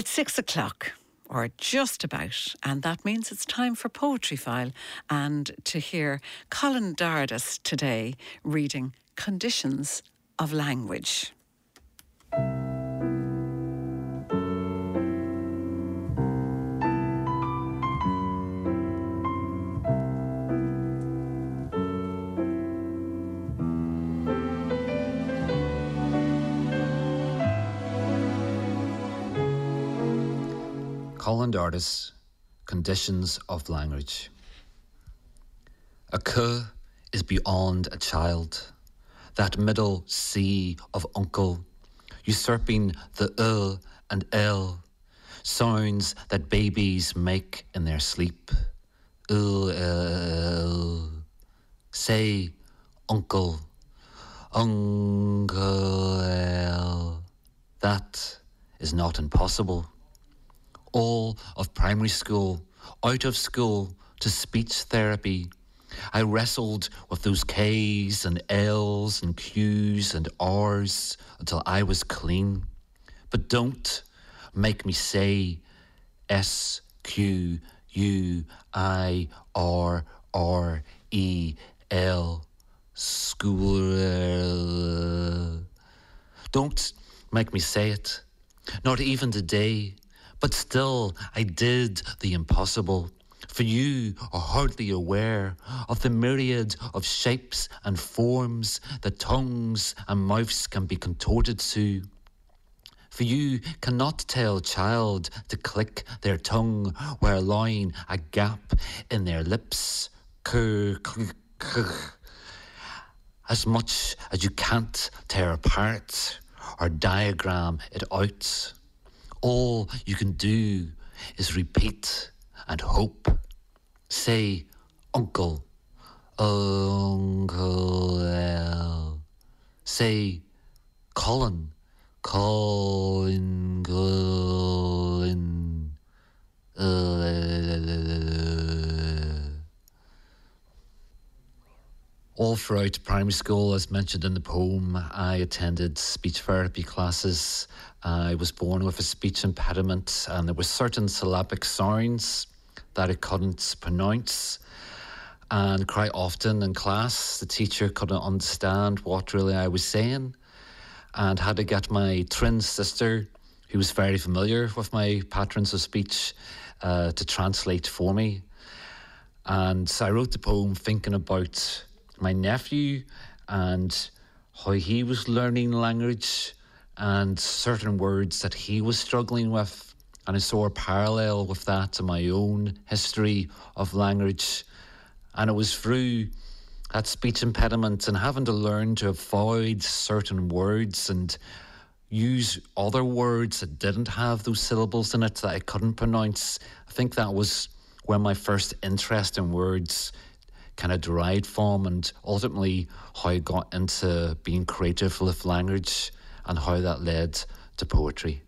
It's six o'clock or just about, and that means it's time for Poetry File and to hear Colin Dardis today reading Conditions of Language. Colin Dardis, Conditions of Language. A cur is beyond a child, that middle C of uncle, usurping the ul and l, sounds that babies make in their sleep. Ul, l, say, uncle, uncle, l. That is not impossible all of primary school, out of school to speech therapy. I wrestled with those K's and L's and Q's and R's until I was clean. But don't make me say S Q U I R R E L school. Don't make me say it. Not even today. But still, I did the impossible. For you are hardly aware of the myriad of shapes and forms that tongues and mouths can be contorted to. For you cannot tell child to click their tongue where allowing a gap in their lips. As much as you can't tear apart or diagram it out. All you can do is repeat and hope. Say, Uncle, Uncle L. Say, Colin, Colin, Colin. All throughout primary school, as mentioned in the poem, I attended speech therapy classes I was born with a speech impediment, and there were certain syllabic sounds that I couldn't pronounce. And quite often in class, the teacher couldn't understand what really I was saying, and had to get my twin sister, who was very familiar with my patterns of speech, uh, to translate for me. And so I wrote the poem thinking about my nephew and how he was learning language and certain words that he was struggling with. And I saw a parallel with that in my own history of language. And it was through that speech impediment and having to learn to avoid certain words and use other words that didn't have those syllables in it that I couldn't pronounce. I think that was where my first interest in words kind of derived from and ultimately how I got into being creative with language and how that led to poetry.